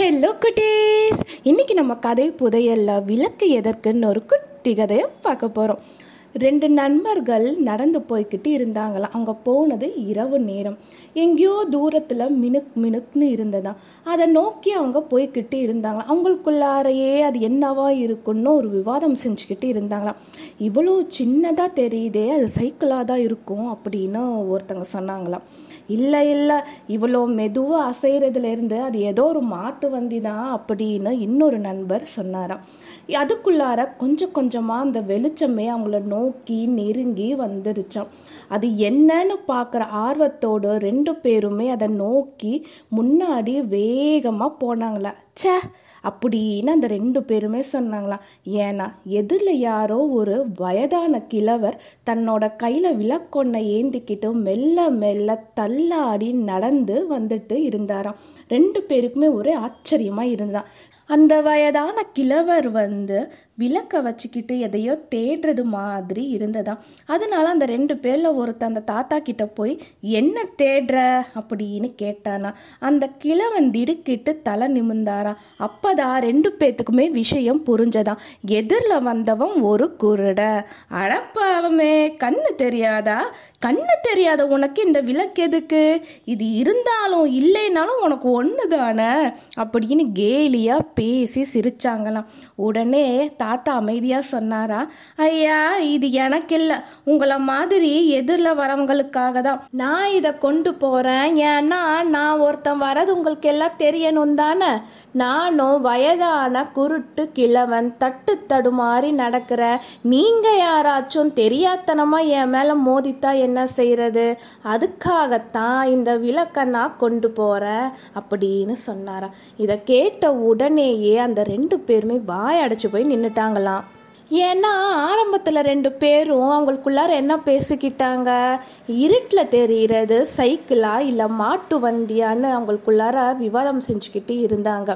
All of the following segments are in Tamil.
ஹலோ குட்டீஸ். இன்னைக்கு நம்ம கதை புதையல்ல விளக்கு எதற்குன்னு ஒரு குட்டி கதையை பார்க்க போகிறோம் ரெண்டு நண்பர்கள் நடந்து போய்கிட்டு இருந்தாங்களாம் அவங்க போனது இரவு நேரம். எங்கேயோ தூரத்தில் மினுக் மினுக்னு இருந்ததாம் அதை நோக்கி அவங்க போய்கிட்டு இருந்தாங்களாம் அவங்களுக்குள்ளாரையே அது என்னவா இருக்குன்னு ஒரு விவாதம் செஞ்சுக்கிட்டு இருந்தாங்களாம் இவ்வளோ சின்னதாக தெரியுதே அது சைக்கிளாக தான் இருக்கும் அப்படின்னு ஒருத்தங்க சொன்னாங்களாம் இல்லை இல்லை இவ்வளோ மெதுவாக அசைகிறதுலேருந்து அது ஏதோ ஒரு மாட்டு வண்டி தான் அப்படின்னு இன்னொரு நண்பர் சொன்னாராம். அதுக்குள்ளார கொஞ்சம் கொஞ்சமாக அந்த வெளிச்சமே அவங்கள நோக்கி நெருங்கி வந்துடுச்சாம் அது என்னன்னு பார்க்குற ஆர்வத்தோடு ரெண்டு பேருமே அதை நோக்கி முன்னாடி வேகமாக போனாங்களா. ச்சே அப்படின்னு அந்த ரெண்டு பேருமே சொன்னாங்களாம் ஏன்னா எதிரில் யாரோ ஒரு வயதான கிழவர் தன்னோட கையில் விளக்கொன்னை ஏந்திக்கிட்டு மெல்ல மெல்ல தள்ளாடி நடந்து வந்துட்டு இருந்தாராம். ரெண்டு பேருக்குமே ஒரே ஆச்சரியமாக இருந்தான் அந்த வயதான கிழவர் வந்து விளக்க வச்சுக்கிட்டு எதையோ தேடுறது மாதிரி இருந்ததாம். அதனால அந்த ரெண்டு பேரில் ஒருத்தன் அந்த தாத்தா கிட்ட போய் என்ன தேடுற? அப்படின்னு கேட்டானா அந்த கிழவன் திடுக்கிட்டு தலை நிமிந்தாராம் அப்பதான் ரெண்டு பேத்துக்குமே விஷயம் புரிஞ்சதாம். எதிரில் வந்தவன் ஒரு குருட. அடப்பாவமே கண்ணு தெரியாதா? கண்ணு தெரியாத உனக்கு இந்த விளக்கு எதுக்கு? இது இருந்தாலும் இல்லைனாலும் உனக்கு ஒன்று தானே அப்படின்னு கேலியாக பேசி சிரிச்சாங்களாம். உடனே தாத்தா அமைதியாக சொன்னாரா? ஐயா இது எனக்கு இல்லை உங்களை மாதிரி எதிரில் வரவங்களுக்காக தான் நான் இதை கொண்டு போகிறேன் ஏன்னா நான் ஒருத்தன் வரது உங்களுக்கு எல்லாம் தெரியணும் தானே நானும் வயதான குருட்டு கிழவன் தட்டு தடுமாறி நடக்கிறேன் நீங்கள் யாராச்சும் தெரியாத்தனமாக என் மேலே மோதித்தா என்ன செய்கிறது அதுக்காகத்தான் இந்த விளக்கை நான் கொண்டு போகிறேன் அப்படின்னு சொன்னாரா. இதை கேட்ட உடனேயே அந்த ரெண்டு பேருமே வாய் அடைச்சு போய் நின்றுட்டாங்களாம் ஏன்னா ஆரம்பத்தில் ரெண்டு பேரும் அவங்களுக்குள்ளார என்ன பேசிக்கிட்டாங்க? இருட்டில் தெரிகிறது சைக்கிளா இல்லை மாட்டு வண்டியான்னு அவங்களுக்குள்ளார விவாதம் செஞ்சுக்கிட்டு இருந்தாங்க.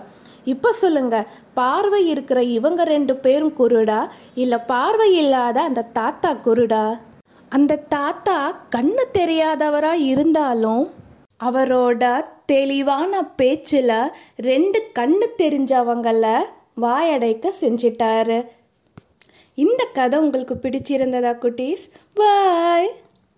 இப்போ சொல்லுங்க பார்வை இருக்கிற இவங்க ரெண்டு பேரும் குருடா? இல்லை பார்வை இல்லாத அந்த தாத்தா குருடா? அந்த தாத்தா கண்ணு தெரியாதவராக இருந்தாலும் அவரோட தெளிவான பேச்சில் ரெண்டு கண்ணு தெரிஞ்சவங்கள வாயடைக்க செஞ்சிட்டாரு. இந்த கதை உங்களுக்கு பிடிச்சிருந்ததா குட்டீஸ்? பாய்.